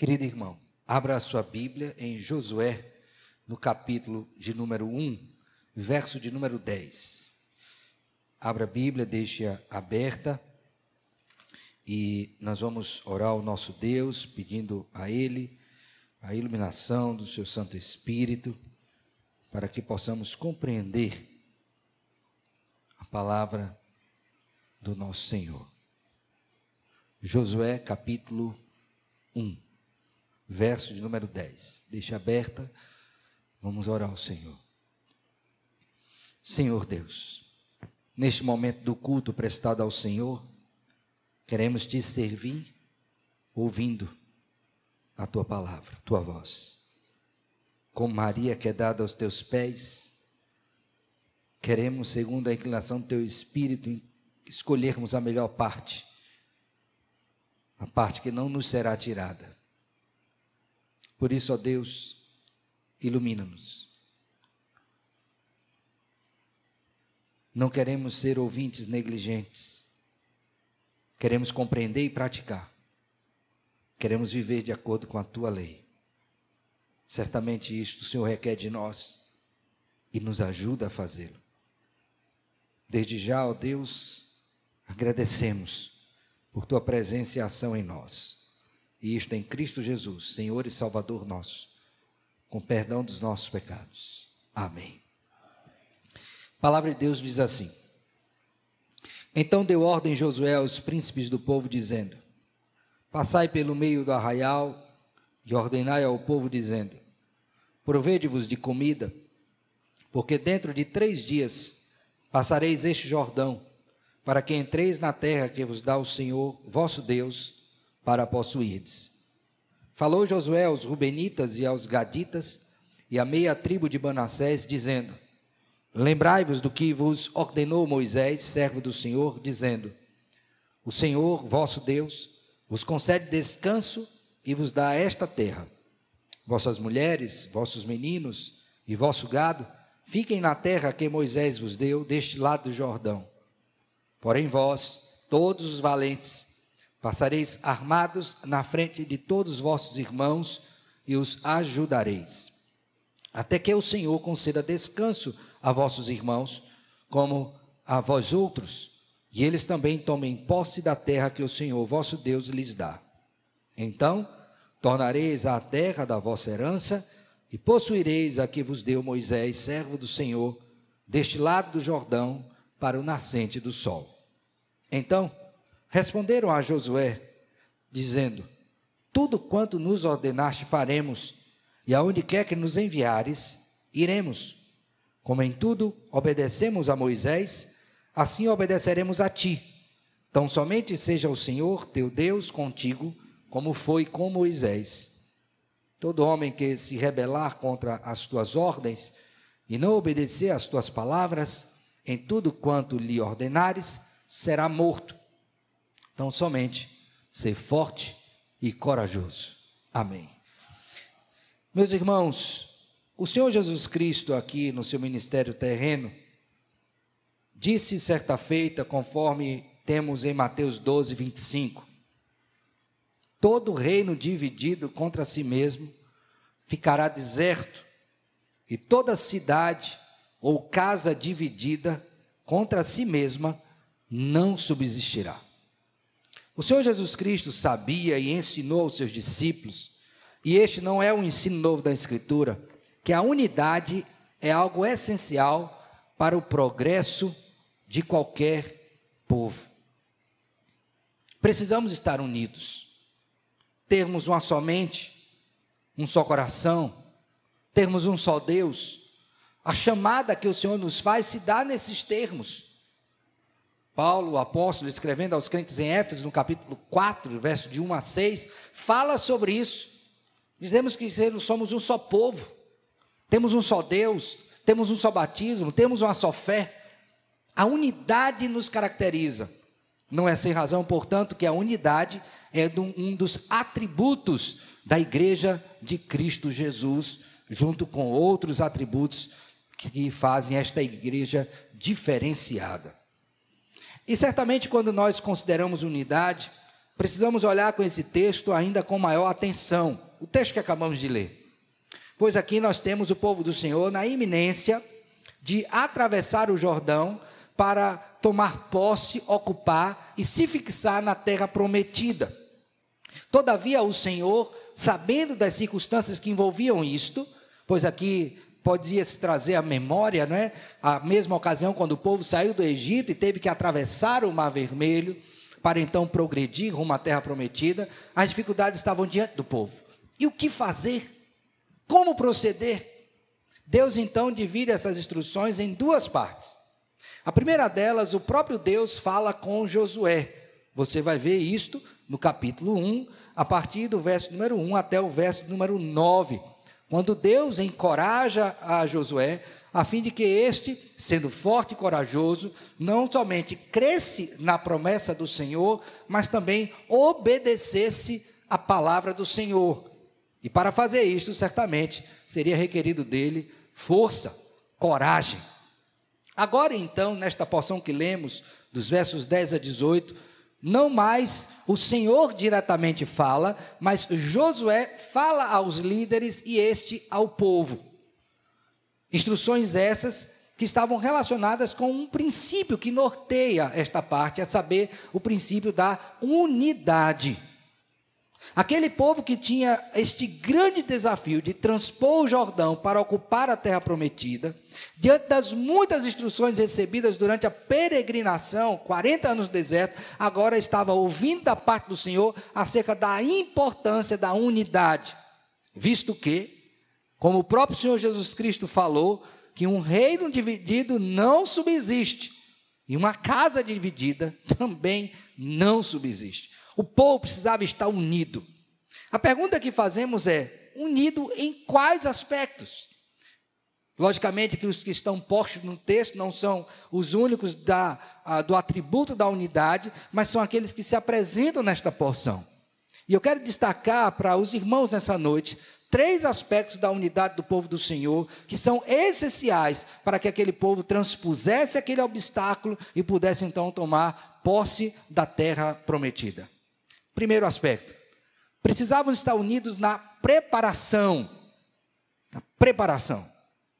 Querido irmão, abra a sua Bíblia em Josué, no capítulo de número 1, verso de número 10. Abra a Bíblia, deixe-a aberta e nós vamos orar ao nosso Deus, pedindo a Ele a iluminação do Seu Santo Espírito, para que possamos compreender a palavra do nosso Senhor. Josué capítulo 1 verso de número 10. Deixa aberta, vamos orar ao Senhor. Senhor Deus, neste momento do culto prestado ao Senhor, queremos te servir ouvindo a tua palavra, a tua voz. Como Maria que é dada aos teus pés, queremos, segundo a inclinação do teu espírito, escolhermos a melhor parte, a parte que não nos será tirada por isso, ó Deus, ilumina-nos. Não queremos ser ouvintes negligentes. Queremos compreender e praticar. Queremos viver de acordo com a tua lei. Certamente isto o Senhor requer de nós e nos ajuda a fazê-lo. Desde já, ó Deus, agradecemos por tua presença e ação em nós. E isto em Cristo Jesus, Senhor e Salvador nosso, com perdão dos nossos pecados. Amém. A palavra de Deus diz assim: Então deu ordem Josué aos príncipes do povo, dizendo: Passai pelo meio do arraial e ordenai ao povo, dizendo: Provede-vos de comida, porque dentro de três dias passareis este Jordão, para que entreis na terra que vos dá o Senhor vosso Deus para possuirdes. Falou Josué aos Rubenitas e aos Gaditas e à meia tribo de Manassés, dizendo: Lembrai-vos do que vos ordenou Moisés, servo do Senhor, dizendo: O Senhor, vosso Deus, vos concede descanso e vos dá esta terra. Vossas mulheres, vossos meninos e vosso gado fiquem na terra que Moisés vos deu, deste lado do Jordão. Porém, vós, todos os valentes, Passareis armados na frente de todos os vossos irmãos e os ajudareis, até que o Senhor conceda descanso a vossos irmãos, como a vós outros, e eles também tomem posse da terra que o Senhor vosso Deus lhes dá. Então, tornareis a terra da vossa herança e possuireis a que vos deu Moisés, servo do Senhor, deste lado do Jordão, para o nascente do sol. Então, Responderam a Josué, dizendo: Tudo quanto nos ordenaste faremos, e aonde quer que nos enviares, iremos. Como em tudo obedecemos a Moisés, assim obedeceremos a ti. Tão somente seja o Senhor teu Deus contigo, como foi com Moisés. Todo homem que se rebelar contra as tuas ordens e não obedecer às tuas palavras, em tudo quanto lhe ordenares, será morto. Então, somente ser forte e corajoso. Amém. Meus irmãos, o Senhor Jesus Cristo, aqui no seu ministério terreno, disse certa feita, conforme temos em Mateus 12, 25: Todo reino dividido contra si mesmo ficará deserto, e toda cidade ou casa dividida contra si mesma não subsistirá. O Senhor Jesus Cristo sabia e ensinou aos seus discípulos, e este não é um ensino novo da Escritura, que a unidade é algo essencial para o progresso de qualquer povo. Precisamos estar unidos, termos uma só mente, um só coração, termos um só Deus. A chamada que o Senhor nos faz se dá nesses termos. Paulo, o apóstolo, escrevendo aos crentes em Éfeso, no capítulo 4, verso de 1 a 6, fala sobre isso. Dizemos que somos um só povo, temos um só Deus, temos um só batismo, temos uma só fé. A unidade nos caracteriza. Não é sem razão, portanto, que a unidade é um dos atributos da igreja de Cristo Jesus, junto com outros atributos que fazem esta igreja diferenciada. E certamente, quando nós consideramos unidade, precisamos olhar com esse texto ainda com maior atenção. O texto que acabamos de ler. Pois aqui nós temos o povo do Senhor na iminência de atravessar o Jordão para tomar posse, ocupar e se fixar na terra prometida. Todavia, o Senhor, sabendo das circunstâncias que envolviam isto, pois aqui podia se trazer à memória, não é? A mesma ocasião quando o povo saiu do Egito e teve que atravessar o Mar Vermelho para então progredir rumo à terra prometida, as dificuldades estavam diante do povo. E o que fazer? Como proceder? Deus então divide essas instruções em duas partes. A primeira delas, o próprio Deus fala com Josué. Você vai ver isto no capítulo 1, a partir do verso número 1 até o verso número 9, quando Deus encoraja a Josué a fim de que este, sendo forte e corajoso, não somente cresce na promessa do Senhor, mas também obedecesse a palavra do Senhor. E para fazer isto, certamente, seria requerido dele força, coragem. Agora, então, nesta porção que lemos, dos versos 10 a 18, não mais o Senhor diretamente fala, mas Josué fala aos líderes e este ao povo. Instruções essas que estavam relacionadas com um princípio que norteia esta parte, a saber, o princípio da unidade. Aquele povo que tinha este grande desafio de transpor o Jordão para ocupar a terra prometida, diante das muitas instruções recebidas durante a peregrinação, 40 anos no deserto, agora estava ouvindo da parte do Senhor acerca da importância da unidade, visto que, como o próprio Senhor Jesus Cristo falou, que um reino dividido não subsiste, e uma casa dividida também não subsiste. O povo precisava estar unido. A pergunta que fazemos é: unido em quais aspectos? Logicamente que os que estão postos no texto não são os únicos da, a, do atributo da unidade, mas são aqueles que se apresentam nesta porção. E eu quero destacar para os irmãos nessa noite três aspectos da unidade do povo do Senhor que são essenciais para que aquele povo transpusesse aquele obstáculo e pudesse então tomar posse da terra prometida. Primeiro aspecto, precisavam estar unidos na preparação, na preparação,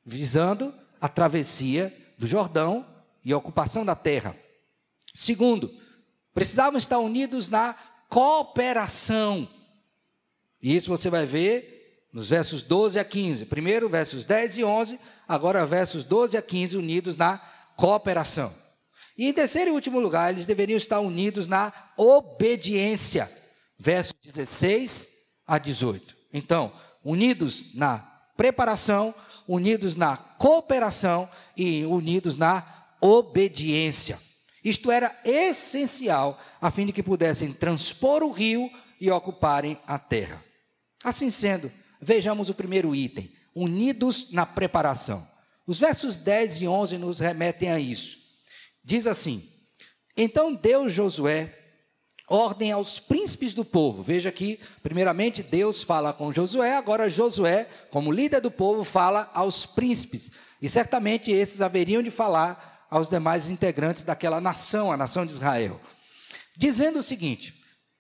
visando a travessia do Jordão e a ocupação da terra. Segundo, precisavam estar unidos na cooperação. E isso você vai ver nos versos 12 a 15. Primeiro, versos 10 e 11, agora versos 12 a 15 unidos na cooperação. E em terceiro e último lugar, eles deveriam estar unidos na obediência. Versos 16 a 18. Então, unidos na preparação, unidos na cooperação e unidos na obediência. Isto era essencial a fim de que pudessem transpor o rio e ocuparem a terra. Assim sendo, vejamos o primeiro item: unidos na preparação. Os versos 10 e 11 nos remetem a isso. Diz assim: Então deu Josué ordem aos príncipes do povo. Veja que, primeiramente, Deus fala com Josué, agora Josué, como líder do povo, fala aos príncipes. E certamente esses haveriam de falar aos demais integrantes daquela nação, a nação de Israel. Dizendo o seguinte: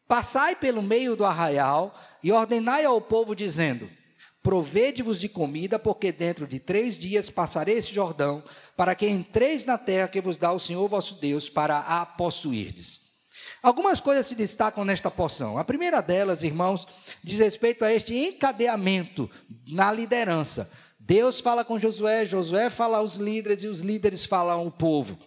Passai pelo meio do arraial e ordenai ao povo, dizendo: Provede-vos de comida, porque dentro de três dias passarei esse Jordão, para que entreis na terra que vos dá o Senhor vosso Deus, para a possuirdes. Algumas coisas se destacam nesta porção. A primeira delas, irmãos, diz respeito a este encadeamento na liderança. Deus fala com Josué, Josué fala aos líderes e os líderes falam ao povo.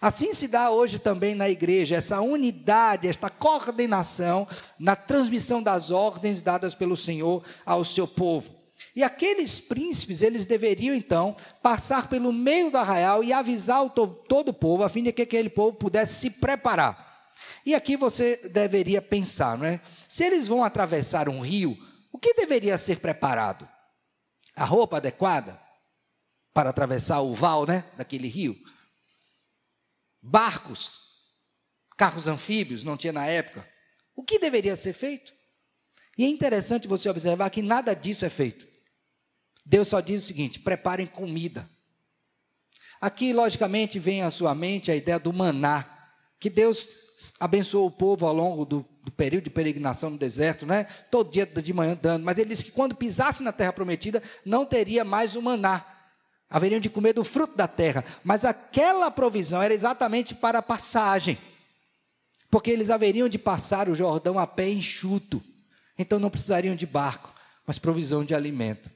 Assim se dá hoje também na igreja, essa unidade, esta coordenação na transmissão das ordens dadas pelo Senhor ao seu povo. E aqueles príncipes, eles deveriam então passar pelo meio do arraial e avisar o to todo o povo, a fim de que aquele povo pudesse se preparar. E aqui você deveria pensar, não é? Se eles vão atravessar um rio, o que deveria ser preparado? A roupa adequada para atravessar o val, né, daquele rio? Barcos, carros anfíbios, não tinha na época. O que deveria ser feito? E é interessante você observar que nada disso é feito. Deus só diz o seguinte: preparem comida. Aqui, logicamente, vem à sua mente a ideia do maná, que Deus abençoou o povo ao longo do, do, período de peregrinação no deserto, né? Todo dia de manhã dando, mas ele disse que quando pisasse na terra prometida, não teria mais o maná. Haveriam de comer do fruto da terra, mas aquela provisão era exatamente para a passagem. Porque eles haveriam de passar o Jordão a pé enxuto. Então não precisariam de barco, mas provisão de alimento.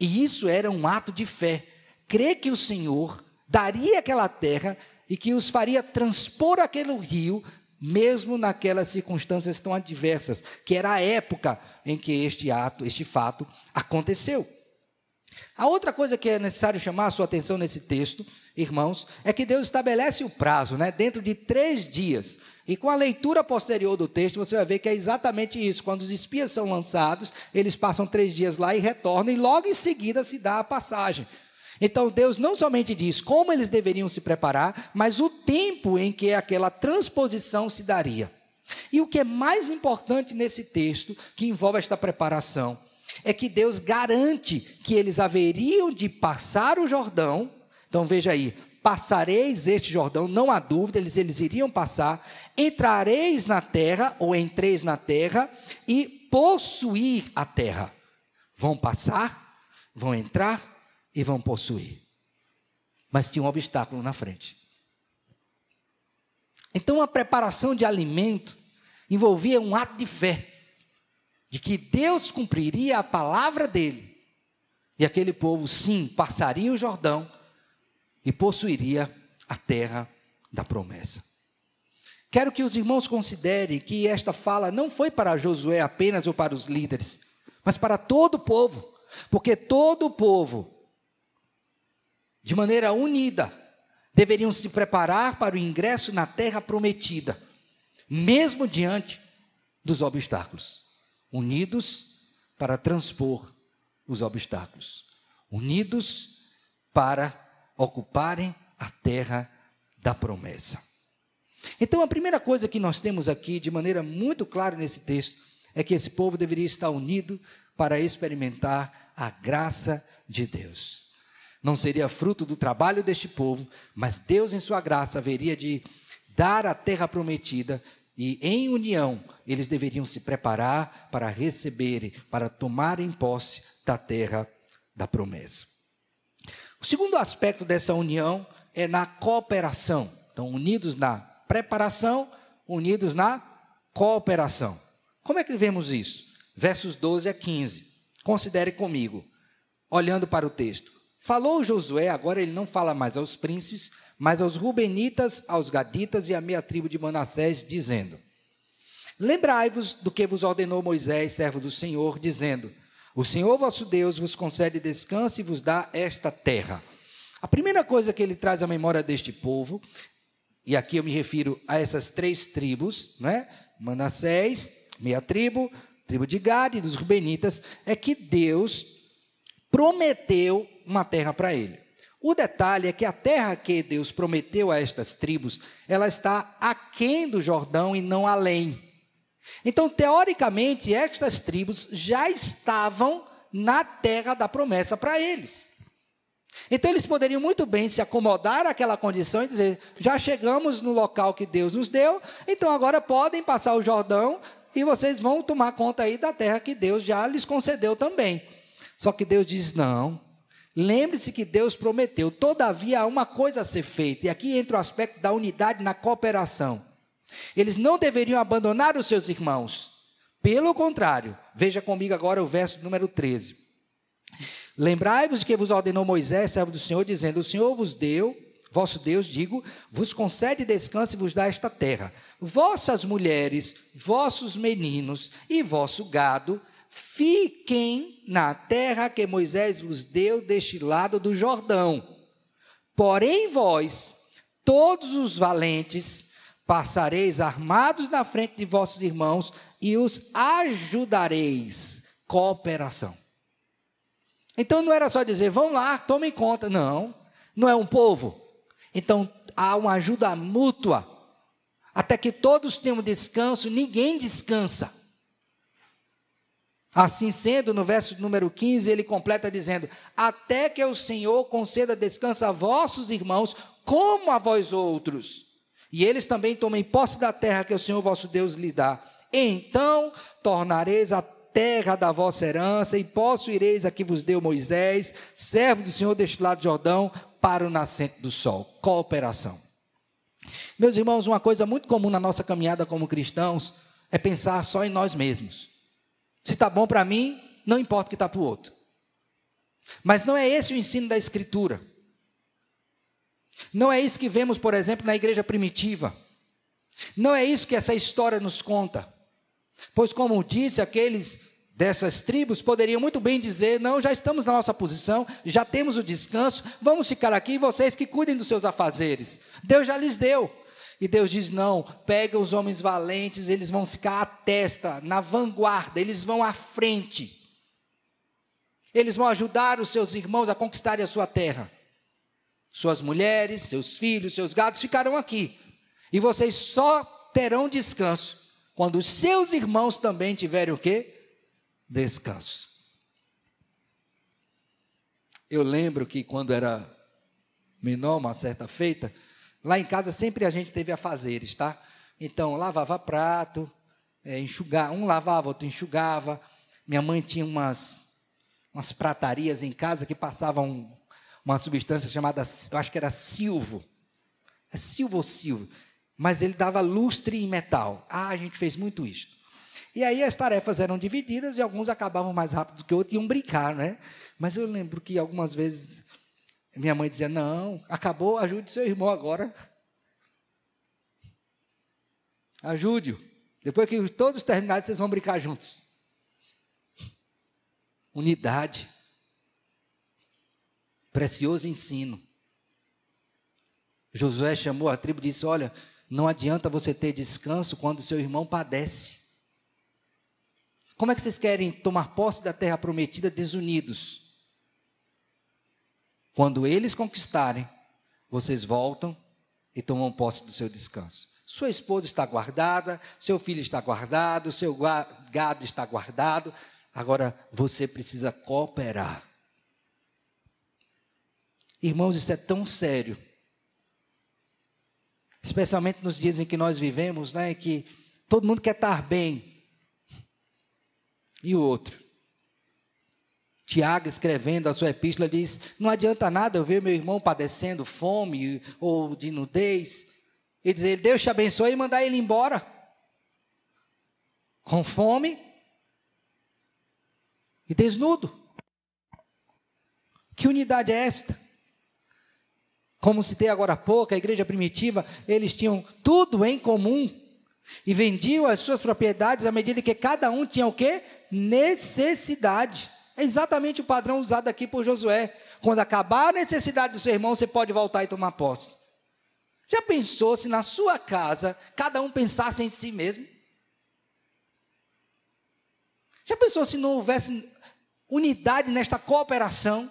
E isso era um ato de fé. Crer que o Senhor daria aquela terra e que os faria transpor aquele rio, mesmo naquelas circunstâncias tão adversas, que era a época em que este ato, este fato aconteceu. A outra coisa que é necessário chamar a sua atenção nesse texto, irmãos, é que Deus estabelece o prazo, né, dentro de três dias. E com a leitura posterior do texto, você vai ver que é exatamente isso. Quando os espias são lançados, eles passam três dias lá e retornam, e logo em seguida se dá a passagem. Então Deus não somente diz como eles deveriam se preparar, mas o tempo em que aquela transposição se daria. E o que é mais importante nesse texto, que envolve esta preparação, é que Deus garante que eles haveriam de passar o Jordão. Então veja aí, passareis este Jordão, não há dúvida, eles, eles iriam passar, entrareis na terra, ou entreis na terra, e possuir a terra. Vão passar, vão entrar e vão possuir. Mas tinha um obstáculo na frente. Então a preparação de alimento envolvia um ato de fé, de que Deus cumpriria a palavra dele, e aquele povo, sim, passaria o Jordão e possuiria a terra da promessa. Quero que os irmãos considerem que esta fala não foi para Josué apenas ou para os líderes, mas para todo o povo, porque todo o povo de maneira unida, deveriam se preparar para o ingresso na terra prometida, mesmo diante dos obstáculos, unidos para transpor os obstáculos, unidos para ocuparem a terra da promessa. Então, a primeira coisa que nós temos aqui, de maneira muito clara nesse texto, é que esse povo deveria estar unido para experimentar a graça de Deus não seria fruto do trabalho deste povo, mas Deus, em sua graça, haveria de dar a terra prometida e, em união, eles deveriam se preparar para receberem, para tomarem posse da terra da promessa. O segundo aspecto dessa união é na cooperação. Então, unidos na preparação, unidos na cooperação. Como é que vemos isso? Versos 12 a 15. Considere comigo, olhando para o texto. Falou Josué, agora ele não fala mais aos príncipes, mas aos Rubenitas, aos Gaditas e à meia tribo de Manassés, dizendo: Lembrai-vos do que vos ordenou Moisés, servo do Senhor, dizendo: O Senhor vosso Deus vos concede descanso e vos dá esta terra. A primeira coisa que ele traz à memória deste povo, e aqui eu me refiro a essas três tribos, né? Manassés, meia tribo, tribo de Gad e dos Rubenitas, é que Deus prometeu uma terra para ele. O detalhe é que a terra que Deus prometeu a estas tribos, ela está aquém do Jordão e não além. Então, teoricamente, estas tribos já estavam na terra da promessa para eles. Então, eles poderiam muito bem se acomodar àquela condição e dizer: já chegamos no local que Deus nos deu, então agora podem passar o Jordão e vocês vão tomar conta aí da terra que Deus já lhes concedeu também. Só que Deus diz: não. Lembre-se que Deus prometeu, todavia há uma coisa a ser feita, e aqui entra o aspecto da unidade na cooperação. Eles não deveriam abandonar os seus irmãos. Pelo contrário, veja comigo agora o verso número 13. Lembrai-vos de que vos ordenou Moisés, servo do Senhor, dizendo: O Senhor vos deu, vosso Deus, digo, vos concede descanso e vos dá esta terra. Vossas mulheres, vossos meninos e vosso gado Fiquem na terra que Moisés vos deu deste lado do Jordão. Porém, vós, todos os valentes, passareis armados na frente de vossos irmãos e os ajudareis. Cooperação. Então não era só dizer, vão lá, tomem conta. Não, não é um povo. Então há uma ajuda mútua. Até que todos tenham descanso, ninguém descansa. Assim sendo, no verso número 15, ele completa dizendo: Até que o Senhor conceda descanso a vossos irmãos, como a vós outros. E eles também tomem posse da terra que o Senhor vosso Deus lhe dá. Então tornareis a terra da vossa herança, e possuireis a que vos deu Moisés, servo do Senhor deste lado do Jordão, para o nascente do sol. Cooperação. Meus irmãos, uma coisa muito comum na nossa caminhada como cristãos é pensar só em nós mesmos. Se está bom para mim, não importa o que está para o outro. Mas não é esse o ensino da Escritura. Não é isso que vemos, por exemplo, na igreja primitiva. Não é isso que essa história nos conta. Pois, como disse, aqueles dessas tribos poderiam muito bem dizer: não, já estamos na nossa posição, já temos o descanso, vamos ficar aqui, vocês que cuidem dos seus afazeres. Deus já lhes deu. E Deus diz: não, pega os homens valentes, eles vão ficar à testa, na vanguarda, eles vão à frente. Eles vão ajudar os seus irmãos a conquistarem a sua terra. Suas mulheres, seus filhos, seus gados ficarão aqui. E vocês só terão descanso quando os seus irmãos também tiverem o quê? Descanso. Eu lembro que quando era menor, uma certa feita, lá em casa sempre a gente teve afazeres, tá? Então, lavava prato, é, um lavava, outro enxugava. Minha mãe tinha umas, umas pratarias em casa que passavam uma substância chamada, eu acho que era silvo. É silvo ou silvo? Mas ele dava lustre em metal. Ah, a gente fez muito isso. E aí as tarefas eram divididas e alguns acabavam mais rápido do que outros e iam brincar, né? Mas eu lembro que algumas vezes minha mãe dizia: Não, acabou, ajude seu irmão agora. Ajude-o. Depois que todos terminarem, vocês vão brincar juntos. Unidade precioso ensino. Josué chamou a tribo e disse: Olha, não adianta você ter descanso quando seu irmão padece. Como é que vocês querem tomar posse da terra prometida desunidos? Quando eles conquistarem, vocês voltam e tomam posse do seu descanso. Sua esposa está guardada, seu filho está guardado, seu gado está guardado. Agora você precisa cooperar. Irmãos, isso é tão sério. Especialmente nos dias em que nós vivemos, né, que todo mundo quer estar bem. E o outro? Tiago, escrevendo a sua epístola, diz: Não adianta nada eu ver meu irmão padecendo fome ou de nudez, e dizer: Deus te abençoe e mandar ele embora. Com fome e desnudo. Que unidade é esta? Como citei agora há pouco, a igreja primitiva, eles tinham tudo em comum e vendiam as suas propriedades à medida que cada um tinha o quê? Necessidade. É exatamente o padrão usado aqui por Josué. Quando acabar a necessidade do seu irmão, você pode voltar e tomar posse. Já pensou se na sua casa cada um pensasse em si mesmo? Já pensou se não houvesse unidade nesta cooperação?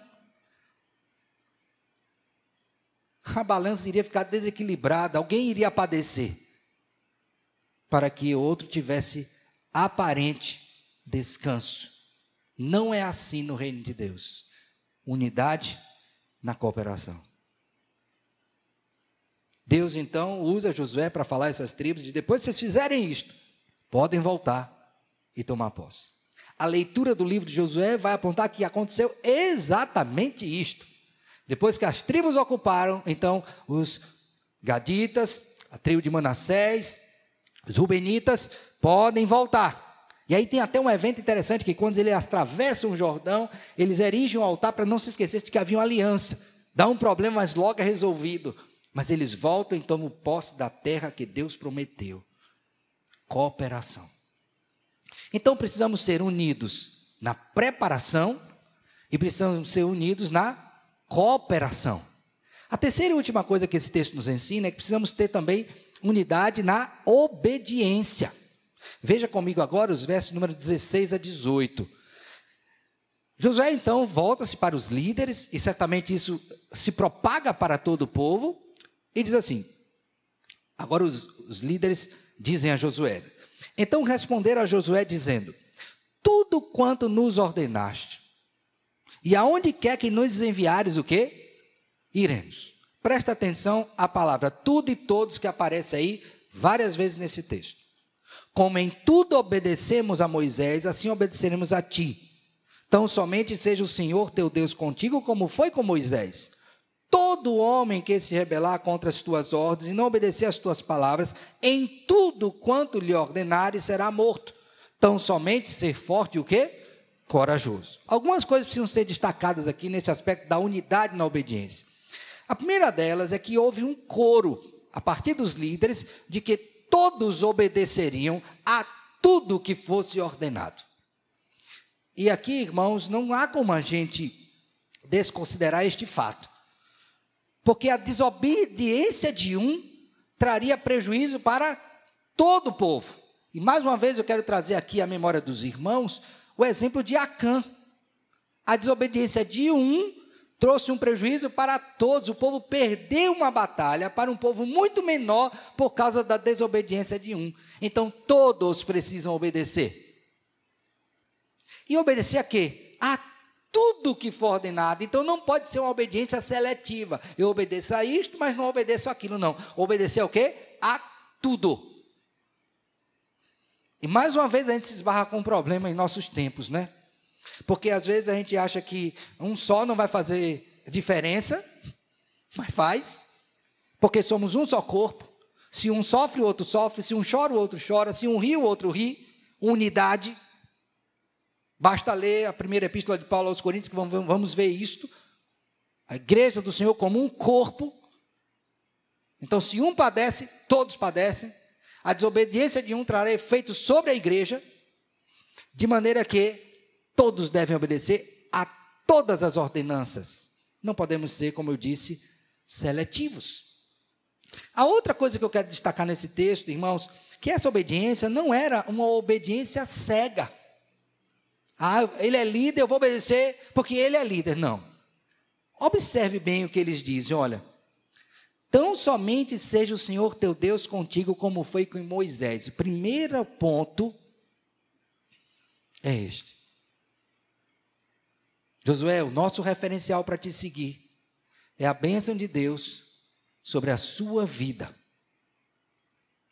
A balança iria ficar desequilibrada, alguém iria padecer, para que outro tivesse aparente descanso. Não é assim no reino de Deus. Unidade na cooperação. Deus então usa Josué para falar essas tribos de depois que vocês fizerem isto, podem voltar e tomar posse. A leitura do livro de Josué vai apontar que aconteceu exatamente isto. Depois que as tribos ocuparam, então os gaditas, a tribo de Manassés, os rubenitas podem voltar. E aí tem até um evento interessante que quando eles atravessam o Jordão, eles erigem um altar para não se esquecer de que havia uma aliança. Dá um problema, mas logo é resolvido. Mas eles voltam e tomam posse da terra que Deus prometeu. Cooperação. Então precisamos ser unidos na preparação e precisamos ser unidos na cooperação. A terceira e última coisa que esse texto nos ensina é que precisamos ter também unidade na obediência. Veja comigo agora os versos número 16 a 18. Josué então volta-se para os líderes, e certamente isso se propaga para todo o povo, e diz assim: agora os, os líderes dizem a Josué. Então responderam a Josué dizendo: Tudo quanto nos ordenaste, e aonde quer que nos enviares o quê? Iremos. Presta atenção à palavra tudo e todos que aparece aí várias vezes nesse texto. Como em tudo obedecemos a Moisés, assim obedeceremos a ti. Tão somente seja o Senhor teu Deus contigo, como foi com Moisés. Todo homem que se rebelar contra as tuas ordens e não obedecer às tuas palavras, em tudo quanto lhe ordenares, será morto. Tão somente ser forte o quê? Corajoso. Algumas coisas precisam ser destacadas aqui nesse aspecto da unidade na obediência. A primeira delas é que houve um coro, a partir dos líderes, de que todos obedeceriam a tudo que fosse ordenado. E aqui, irmãos, não há como a gente desconsiderar este fato. Porque a desobediência de um traria prejuízo para todo o povo. E mais uma vez eu quero trazer aqui à memória dos irmãos o exemplo de Acã. A desobediência de um trouxe um prejuízo para todos. O povo perdeu uma batalha para um povo muito menor por causa da desobediência de um. Então todos precisam obedecer. E obedecer a quê? A tudo que for ordenado. Então não pode ser uma obediência seletiva. Eu obedeço a isto, mas não obedeço aquilo, não. Obedecer o quê? A tudo. E mais uma vez a gente se esbarra com um problema em nossos tempos, né? Porque às vezes a gente acha que um só não vai fazer diferença, mas faz. Porque somos um só corpo. Se um sofre, o outro sofre. Se um chora, o outro chora. Se um ri, o outro ri. Unidade. Basta ler a primeira epístola de Paulo aos Coríntios que vamos ver isto. A igreja do Senhor como um corpo. Então, se um padece, todos padecem. A desobediência de um trará efeitos sobre a igreja, de maneira que todos devem obedecer a todas as ordenanças. Não podemos ser, como eu disse, seletivos. A outra coisa que eu quero destacar nesse texto, irmãos, que essa obediência não era uma obediência cega. Ah, ele é líder, eu vou obedecer porque ele é líder. Não. Observe bem o que eles dizem, olha. Tão somente seja o Senhor teu Deus contigo, como foi com Moisés. O primeiro ponto é este. Josué, o nosso referencial para te seguir é a bênção de Deus sobre a sua vida.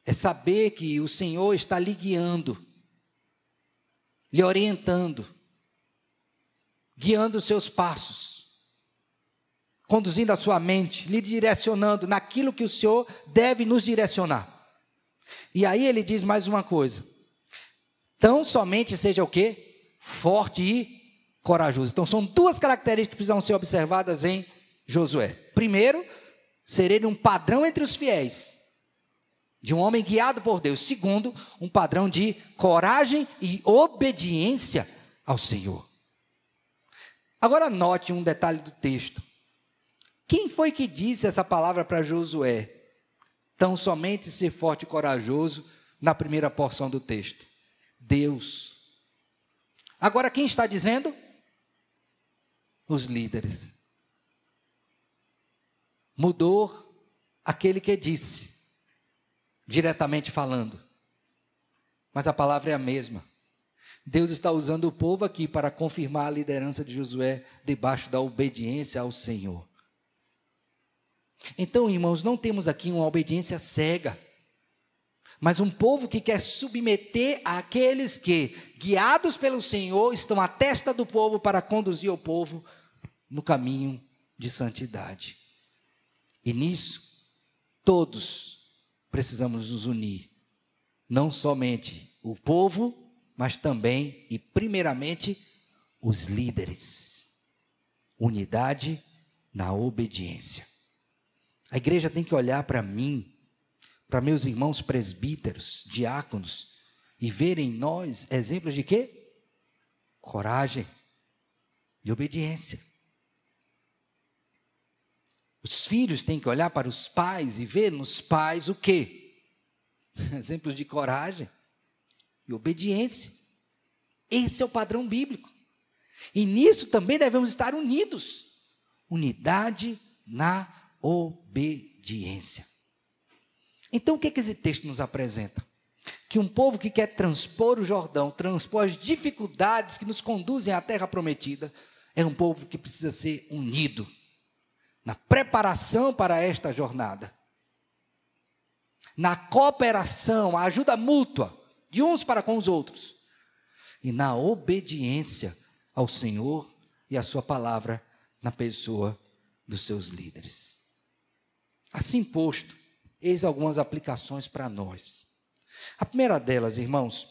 É saber que o Senhor está lhe guiando lhe orientando, guiando os seus passos, conduzindo a sua mente, lhe direcionando naquilo que o Senhor deve nos direcionar. E aí ele diz mais uma coisa: tão somente seja o quê? Forte e corajoso. Então são duas características que precisam ser observadas em Josué. Primeiro, ser ele um padrão entre os fiéis de um homem guiado por Deus. Segundo, um padrão de coragem e obediência ao Senhor. Agora note um detalhe do texto. Quem foi que disse essa palavra para Josué? Tão somente ser forte e corajoso na primeira porção do texto. Deus. Agora quem está dizendo? Os líderes. Mudou aquele que disse diretamente falando. Mas a palavra é a mesma. Deus está usando o povo aqui para confirmar a liderança de Josué debaixo da obediência ao Senhor. Então, irmãos, não temos aqui uma obediência cega, mas um povo que quer submeter aqueles que, guiados pelo Senhor, estão à testa do povo para conduzir o povo no caminho de santidade. E nisso, todos precisamos nos unir. Não somente o povo, mas também e primeiramente os líderes. Unidade na obediência. A igreja tem que olhar para mim, para meus irmãos presbíteros, diáconos, e ver em nós exemplos de quê? Coragem, de obediência. Os filhos têm que olhar para os pais e ver nos pais o quê? Exemplos de coragem e obediência. Esse é o padrão bíblico. E nisso também devemos estar unidos. Unidade na obediência. Então, o que, é que esse texto nos apresenta? Que um povo que quer transpor o Jordão, transpor as dificuldades que nos conduzem à terra prometida, é um povo que precisa ser unido na preparação para esta jornada, na cooperação, a ajuda mútua de uns para com os outros, e na obediência ao Senhor e à Sua palavra na pessoa dos seus líderes. Assim posto, eis algumas aplicações para nós. A primeira delas, irmãos,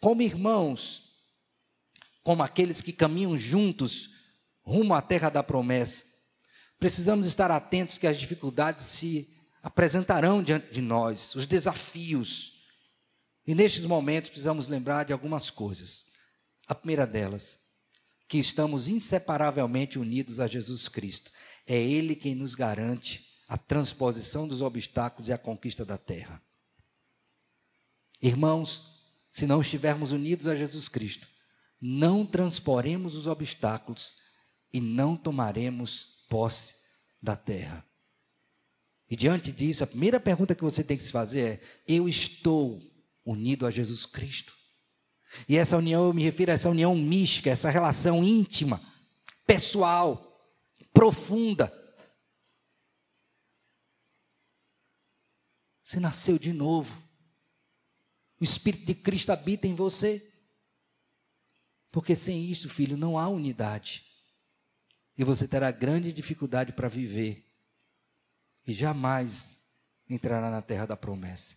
como irmãos, como aqueles que caminham juntos rumo à terra da promessa, precisamos estar atentos que as dificuldades se apresentarão diante de nós, os desafios. E nestes momentos precisamos lembrar de algumas coisas. A primeira delas, que estamos inseparavelmente unidos a Jesus Cristo. É Ele quem nos garante a transposição dos obstáculos e a conquista da terra. Irmãos, se não estivermos unidos a Jesus Cristo, não transporemos os obstáculos e não tomaremos posse da terra. E diante disso, a primeira pergunta que você tem que se fazer é: eu estou unido a Jesus Cristo? E essa união, eu me refiro a essa união mística, essa relação íntima, pessoal, profunda. Você nasceu de novo. O Espírito de Cristo habita em você. Porque sem isso, filho, não há unidade. E você terá grande dificuldade para viver. E jamais entrará na terra da promessa.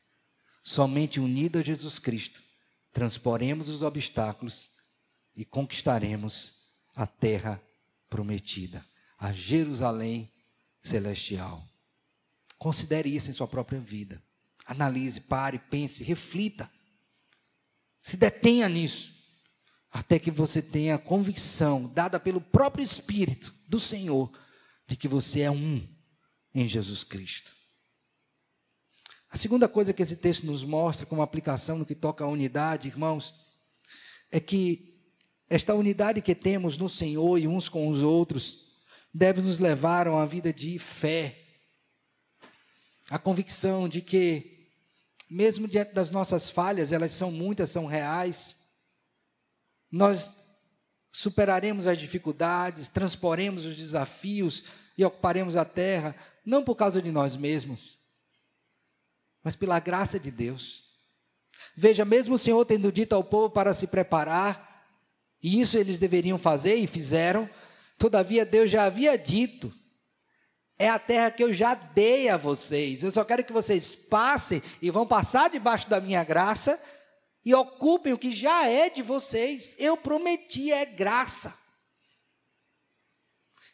Somente unido a Jesus Cristo, transporemos os obstáculos e conquistaremos a terra prometida, a Jerusalém celestial. Considere isso em sua própria vida. Analise, pare, pense, reflita. Se detenha nisso, até que você tenha a convicção, dada pelo próprio Espírito do Senhor, de que você é um em Jesus Cristo. A segunda coisa que esse texto nos mostra, como aplicação no que toca à unidade, irmãos, é que esta unidade que temos no Senhor e uns com os outros deve nos levar a uma vida de fé. A convicção de que mesmo diante das nossas falhas, elas são muitas, são reais, nós superaremos as dificuldades, transporemos os desafios e ocuparemos a terra, não por causa de nós mesmos, mas pela graça de Deus. Veja, mesmo o Senhor tendo dito ao povo para se preparar, e isso eles deveriam fazer e fizeram, todavia Deus já havia dito é a terra que eu já dei a vocês. Eu só quero que vocês passem e vão passar debaixo da minha graça e ocupem o que já é de vocês. Eu prometi, é graça.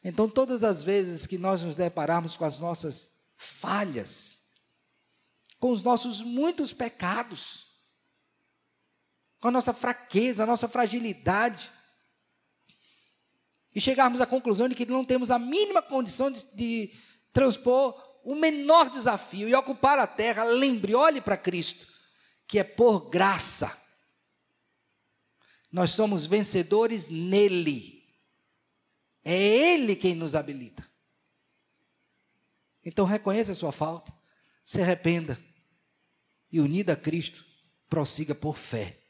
Então, todas as vezes que nós nos depararmos com as nossas falhas, com os nossos muitos pecados, com a nossa fraqueza, a nossa fragilidade, e chegarmos à conclusão de que não temos a mínima condição de, de transpor o menor desafio e ocupar a terra, lembre, olhe para Cristo, que é por graça. Nós somos vencedores nele. É Ele quem nos habilita. Então reconheça a sua falta, se arrependa e, unido a Cristo, prossiga por fé.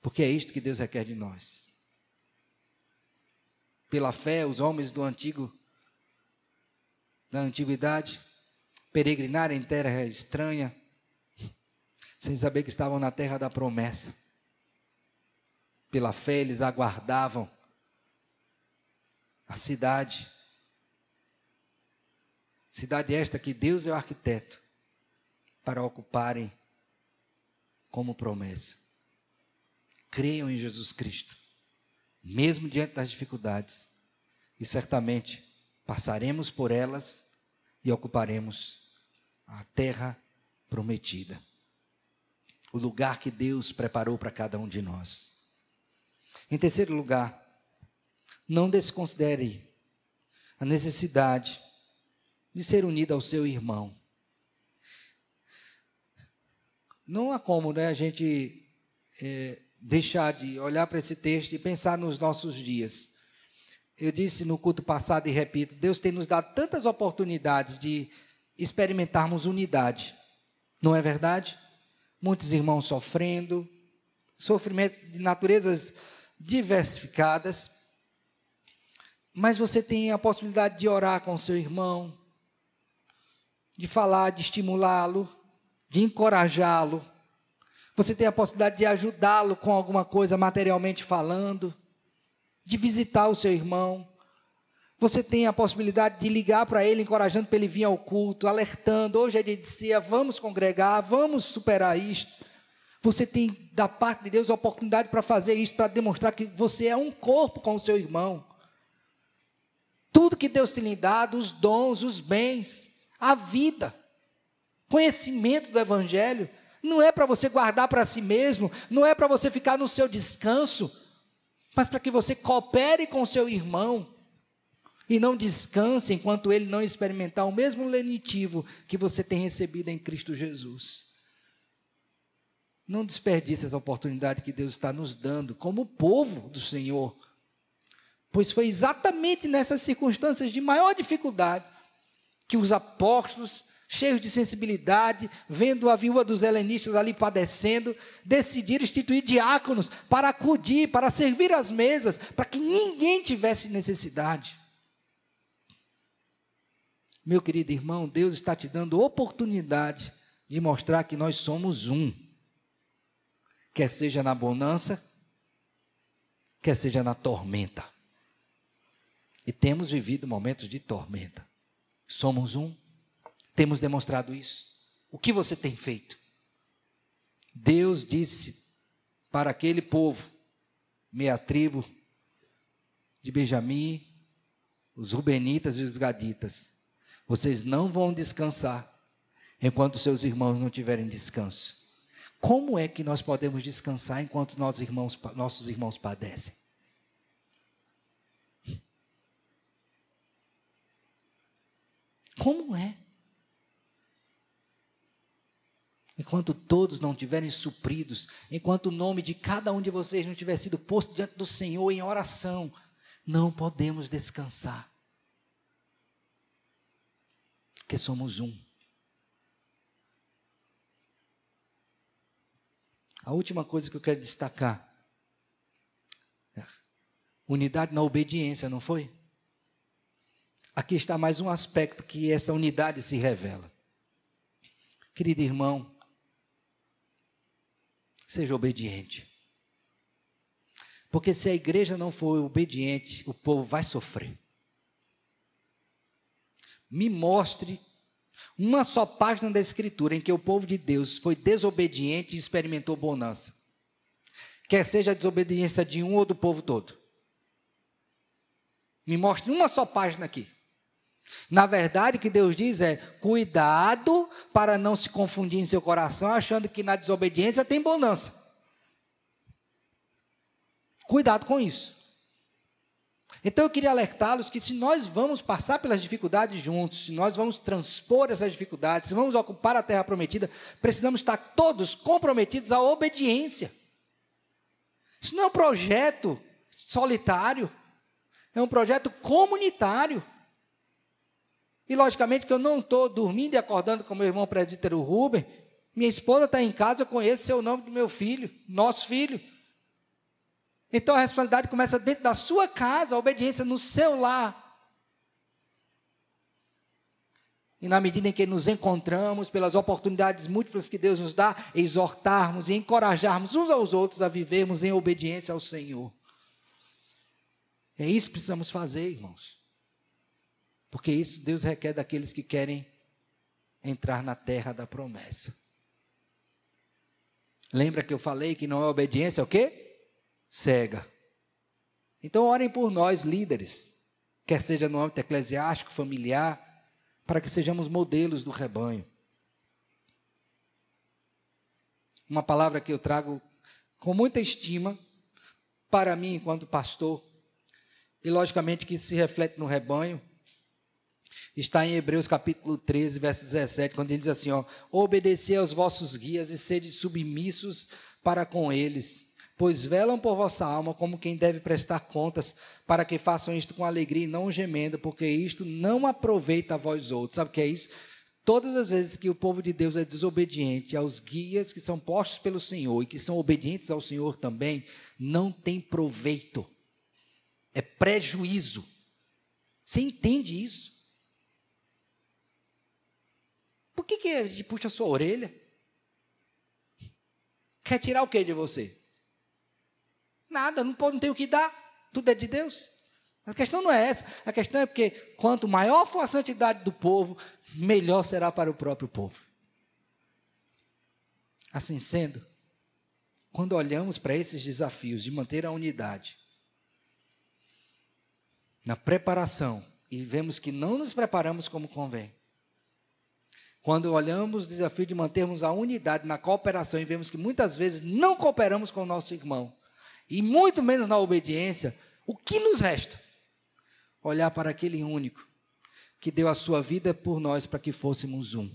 Porque é isto que Deus requer de nós. Pela fé, os homens do antigo, da antiguidade, peregrinaram em terra estranha, sem saber que estavam na terra da promessa. Pela fé, eles aguardavam a cidade. Cidade esta que Deus é o arquiteto para ocuparem como promessa creiam em Jesus Cristo, mesmo diante das dificuldades, e certamente passaremos por elas e ocuparemos a terra prometida, o lugar que Deus preparou para cada um de nós. Em terceiro lugar, não desconsidere a necessidade de ser unido ao seu irmão. Não há como né, a gente é, deixar de olhar para esse texto e pensar nos nossos dias. Eu disse no culto passado e repito: Deus tem nos dado tantas oportunidades de experimentarmos unidade, não é verdade? Muitos irmãos sofrendo, sofrimento de naturezas diversificadas. Mas você tem a possibilidade de orar com seu irmão, de falar, de estimulá-lo, de encorajá-lo. Você tem a possibilidade de ajudá-lo com alguma coisa materialmente falando, de visitar o seu irmão. Você tem a possibilidade de ligar para ele, encorajando para ele vir ao culto, alertando: hoje é dia de ceia, vamos congregar, vamos superar isto. Você tem, da parte de Deus, a oportunidade para fazer isso, para demonstrar que você é um corpo com o seu irmão. Tudo que Deus tem lhe dado, os dons, os bens, a vida, conhecimento do Evangelho, não é para você guardar para si mesmo, não é para você ficar no seu descanso, mas para que você coopere com seu irmão e não descanse enquanto ele não experimentar o mesmo lenitivo que você tem recebido em Cristo Jesus. Não desperdice essa oportunidade que Deus está nos dando como povo do Senhor. Pois foi exatamente nessas circunstâncias de maior dificuldade que os apóstolos, cheios de sensibilidade, vendo a viúva dos helenistas ali padecendo, decidiram instituir diáconos para acudir, para servir as mesas, para que ninguém tivesse necessidade. Meu querido irmão, Deus está te dando oportunidade de mostrar que nós somos um quer seja na bonança, quer seja na tormenta. E temos vivido momentos de tormenta. Somos um, temos demonstrado isso. O que você tem feito? Deus disse para aquele povo, meia tribo de Benjamim, os Rubenitas e os Gaditas: vocês não vão descansar enquanto seus irmãos não tiverem descanso. Como é que nós podemos descansar enquanto nossos irmãos, nossos irmãos padecem? Como é? Enquanto todos não tiverem supridos, enquanto o nome de cada um de vocês não tiver sido posto diante do Senhor em oração, não podemos descansar. Porque somos um. A última coisa que eu quero destacar. É unidade na obediência, não foi? Aqui está mais um aspecto que essa unidade se revela. Querido irmão, seja obediente. Porque se a igreja não for obediente, o povo vai sofrer. Me mostre uma só página da Escritura em que o povo de Deus foi desobediente e experimentou bonança. Quer seja a desobediência de um ou do povo todo. Me mostre uma só página aqui. Na verdade, o que Deus diz é: cuidado para não se confundir em seu coração, achando que na desobediência tem bonança. Cuidado com isso. Então eu queria alertá-los que se nós vamos passar pelas dificuldades juntos, se nós vamos transpor essas dificuldades, se vamos ocupar a terra prometida, precisamos estar todos comprometidos à obediência. Isso não é um projeto solitário, é um projeto comunitário. E logicamente que eu não estou dormindo e acordando com meu irmão presbítero Rubem, minha esposa está em casa, eu conheço o nome do meu filho, nosso filho. Então a responsabilidade começa dentro da sua casa, a obediência no seu lar. E na medida em que nos encontramos, pelas oportunidades múltiplas que Deus nos dá, exortarmos e encorajarmos uns aos outros a vivermos em obediência ao Senhor. É isso que precisamos fazer, irmãos. Porque isso Deus requer daqueles que querem entrar na terra da promessa. Lembra que eu falei que não é obediência, é o quê? cega. Então, orem por nós, líderes, quer seja no âmbito eclesiástico, familiar, para que sejamos modelos do rebanho. Uma palavra que eu trago com muita estima para mim, enquanto pastor, e logicamente que se reflete no rebanho, está em Hebreus capítulo 13, verso 17, quando ele diz assim: ó, obedecei aos vossos guias e sede submissos para com eles pois velam por vossa alma como quem deve prestar contas, para que façam isto com alegria e não gemendo, porque isto não aproveita a vós outros. Sabe o que é isso? Todas as vezes que o povo de Deus é desobediente aos guias que são postos pelo Senhor e que são obedientes ao Senhor também, não tem proveito, é prejuízo, Você entende isso? Por que, que a gente puxa a sua orelha? Quer tirar o que de você? Nada, não, pode, não tem o que dar, tudo é de Deus. A questão não é essa, a questão é porque quanto maior for a santidade do povo, melhor será para o próprio povo. Assim sendo, quando olhamos para esses desafios de manter a unidade, na preparação, e vemos que não nos preparamos como convém, quando olhamos o desafio de mantermos a unidade na cooperação e vemos que muitas vezes não cooperamos com o nosso irmão, e muito menos na obediência, o que nos resta? Olhar para aquele único que deu a sua vida por nós para que fôssemos um,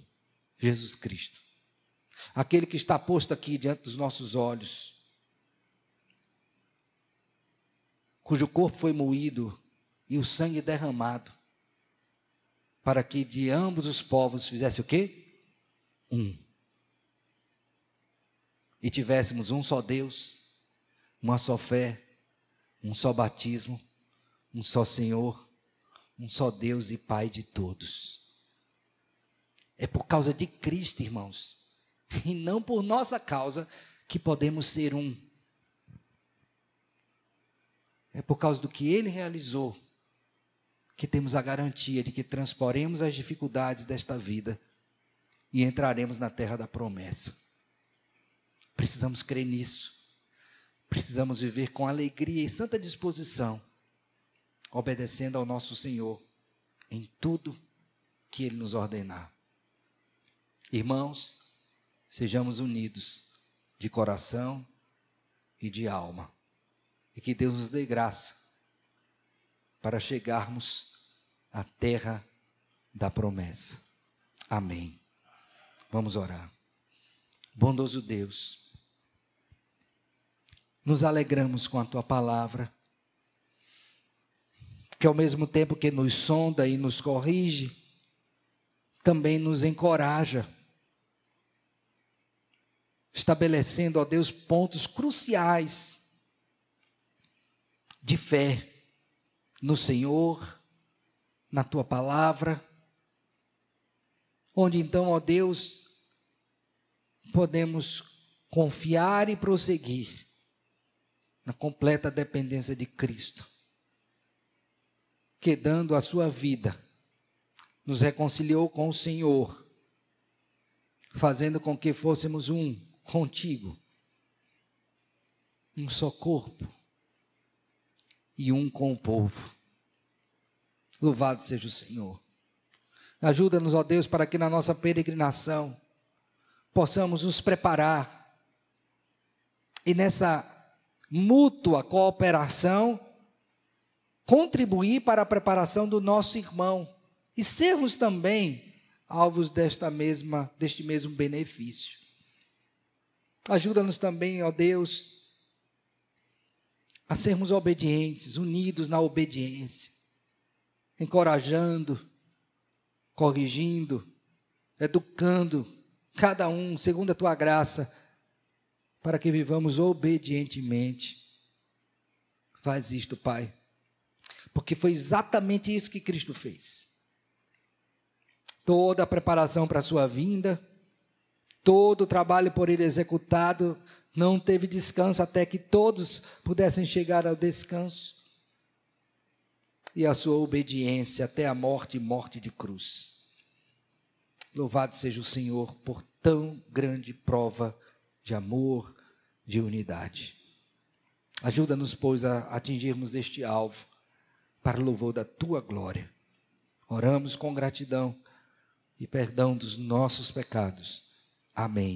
Jesus Cristo. Aquele que está posto aqui diante dos nossos olhos, cujo corpo foi moído e o sangue derramado, para que de ambos os povos fizesse o quê? Um. E tivéssemos um só Deus, uma só fé, um só batismo, um só Senhor, um só Deus e Pai de todos. É por causa de Cristo, irmãos, e não por nossa causa, que podemos ser um. É por causa do que Ele realizou que temos a garantia de que transporemos as dificuldades desta vida e entraremos na terra da promessa. Precisamos crer nisso. Precisamos viver com alegria e santa disposição, obedecendo ao nosso Senhor em tudo que Ele nos ordenar. Irmãos, sejamos unidos de coração e de alma, e que Deus nos dê graça para chegarmos à terra da promessa. Amém. Vamos orar. Bondoso Deus, nos alegramos com a tua palavra, que ao mesmo tempo que nos sonda e nos corrige, também nos encoraja, estabelecendo, ó Deus, pontos cruciais de fé no Senhor, na tua palavra, onde então, ó Deus, podemos confiar e prosseguir na completa dependência de Cristo, que dando a sua vida, nos reconciliou com o Senhor, fazendo com que fôssemos um contigo, um só corpo e um com o povo. Louvado seja o Senhor. Ajuda-nos, ó Deus, para que na nossa peregrinação possamos nos preparar e nessa mútua cooperação contribuir para a preparação do nosso irmão e sermos também alvos desta mesma deste mesmo benefício. Ajuda-nos também, ó Deus, a sermos obedientes, unidos na obediência, encorajando, corrigindo, educando cada um segundo a tua graça, para que vivamos obedientemente. Faz isto, Pai, porque foi exatamente isso que Cristo fez. Toda a preparação para a sua vinda, todo o trabalho por ele executado, não teve descanso até que todos pudessem chegar ao descanso. E a sua obediência até a morte e morte de cruz. Louvado seja o Senhor por tão grande prova de amor, de unidade. Ajuda-nos, pois, a atingirmos este alvo para o louvor da tua glória. Oramos com gratidão e perdão dos nossos pecados. Amém.